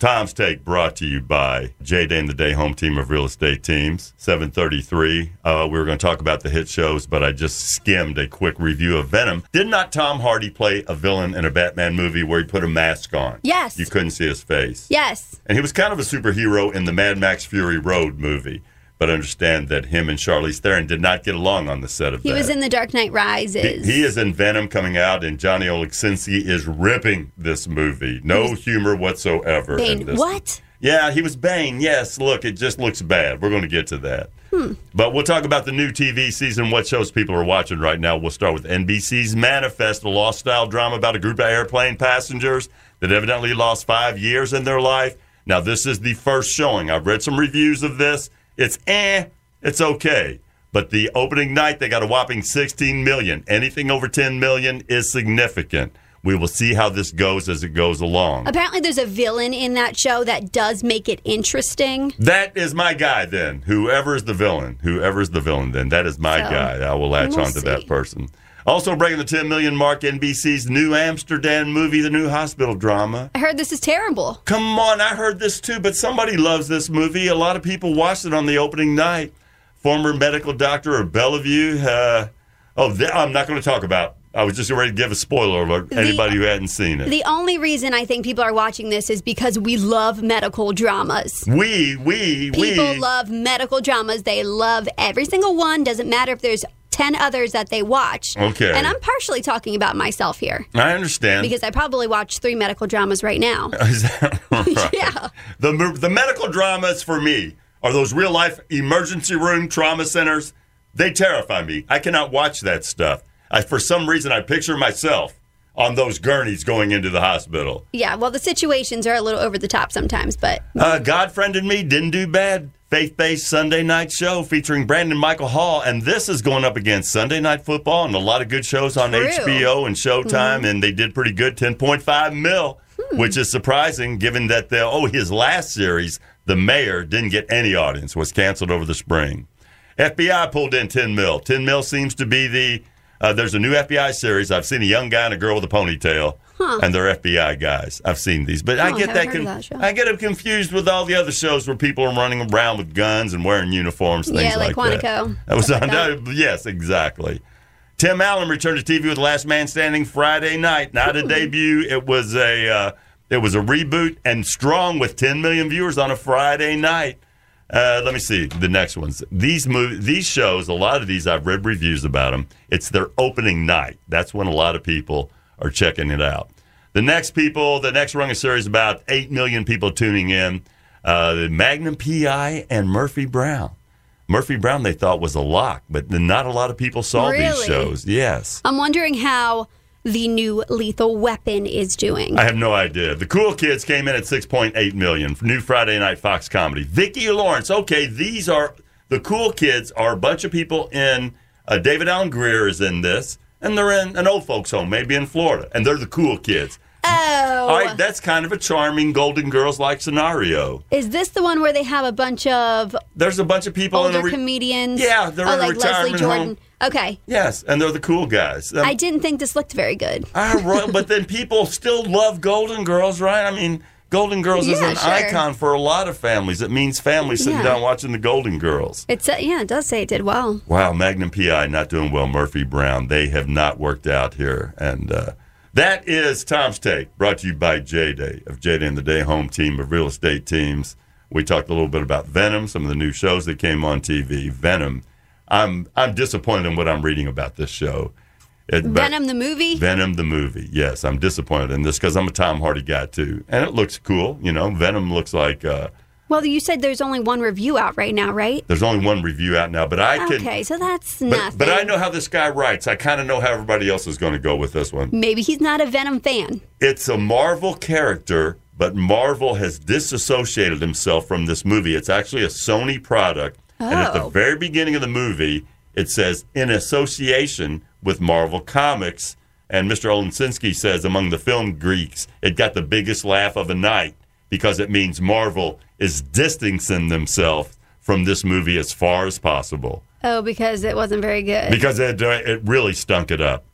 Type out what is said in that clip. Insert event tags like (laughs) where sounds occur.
Tom's Take brought to you by J Day and the Day Home Team of Real Estate Teams. 733. Uh, we were going to talk about the hit shows, but I just skimmed a quick review of Venom. Did not Tom Hardy play a villain in a Batman movie where he put a mask on? Yes. You couldn't see his face. Yes. And he was kind of a superhero in the Mad Max Fury Road movie. But understand that him and Charlize Theron did not get along on the set of He that. was in The Dark Knight He, Rises. he is in Venom coming out, and Johnny Oleksinski is ripping this movie. No humor whatsoever. Bane. In this. What? Yeah, he was Bane. Yes, look, it just looks bad. We're going to get to that. Hmm. But we'll talk about the new TV season, what shows people are watching right now. We'll start with NBC's Manifest, a lost style drama about a group of airplane passengers that evidently lost five years in their life. Now, this is the first showing. I've read some reviews of this. It's eh, it's okay. But the opening night, they got a whopping 16 million. Anything over 10 million is significant. We will see how this goes as it goes along. Apparently, there's a villain in that show that does make it interesting. That is my guy then. Whoever is the villain, whoever is the villain then, that is my So, guy. I will latch we'll on to see. that person. Also breaking the 10 million mark, NBC's New Amsterdam movie, the new hospital drama. I heard this is terrible. Come on, I heard this too, but somebody loves this movie. A lot of people watched it on the opening night. Former medical doctor of Bellevue. Uh, oh, th- I'm not going to talk about. I was just ready to give a spoiler alert. The- Anybody who hadn't seen it. The only reason I think people are watching this is because we love medical dramas. we, we, People we. love medical dramas. They love every single one. Doesn't matter if there's 10 others that they watch. Okay. And I'm partially talking about myself here I understand. because I probably watch three medical dramas right now. (laughs) Is that right? (laughs) Yeah. The the medical dramas for me are those real life emergency room trauma centers. They terrify me. I cannot watch that stuff. I, for some reason, I picture myself on those gurneys going into the hospital. Yeah, well, the situations are a little over the top sometimes, but Uh, God friended me, didn't do bad. Faith based Sunday night show featuring Brandon Michael Hall. And this is going up against Sunday Night Football and a lot of good shows on True. HBO and Showtime. And they did pretty good 10.5 mil, which is surprising given that the, oh, his last series, The Mayor, didn't get any audience, was canceled over the spring. FBI pulled in 10 mil. 10 mil seems to be the. Uh, there's a new FBI series. I've seen a young guy and a girl with a ponytail, and they're FBI guys. I've seen these, but I Oh, get haven't that, of that. I get them confused with all the other shows where people are running around with guns and wearing uniforms, things Yeah, like that. Quantico. That was on. like that. (laughs) yes, exactly. Tim Allen returned to TV with Last Man Standing Friday night. Not a debut. It was a uh, it was a reboot and strong with 10 million viewers on a Friday night. Uh, let me see the next ones. These mov- these shows, a lot of these I've read reviews about them. It's their opening night. That's when a lot of people are checking it out. The next people, the next rung of series, about eight million people tuning in. Uh, the Magnum PI and Murphy Brown. Murphy Brown they thought was a lock, but not a lot of people saw these shows. Yes. I'm wondering how the new Lethal Weapon is doing. I have no idea. The Cool Kids came in at 6.8 million new Friday night Fox comedy. Vicki Lawrence. Okay, these are the Cool Kids are a bunch of people in. Uh, David Alan Grier is in this, and they're in an old folks home, maybe in Florida, and they're the Cool Kids. oh, All right, that's kind of a charming Golden Girls like scenario. is this the one where they have a bunch of There's a bunch of people in older a re- comedians? Yeah, they're oh, in a like Leslie retirement Jordan. home. Okay, yes, and they're the cool guys. Um, I didn't think this looked very good. I but then people still love Golden Girls, right? I mean, Golden Girls is an sure. icon for a lot of families. It means families sitting Yeah. down watching the Golden Girls. It's uh, yeah, it does say it did well. Wow, Magnum PI not doing well. Murphy Brown, they have not worked out here. And uh, that is Tom's Take, brought to you by J Day of J Day and the Day Home Team of Real Estate Teams. We talked a little bit about Venom, some of the new shows that came on TV. Venom. I'm I'm disappointed in what I'm reading about this show. It- Venom the movie. Venom the movie. Yes, I'm disappointed in this because I'm a Tom Hardy guy too, and it looks cool. You know, Venom looks like uh, well, you said there's only one review out right now, right? there's only one review out now, but I can. Okay, so that's But, nothing. but I know how this guy writes. I kind of know how everybody else is going to go with this one. Maybe he's not a Venom fan. It's a Marvel character, but Marvel has disassociated himself from this movie. It's actually a Sony product, and at the Oh. very beginning of the movie, it says in association with Marvel Comics. And Mr. Oleksinski says among the film Greeks, it got the biggest laugh of the night because it means Marvel is distancing themselves from this movie as far as possible Oh, because it wasn't very good. because it, uh, it really stunk it up.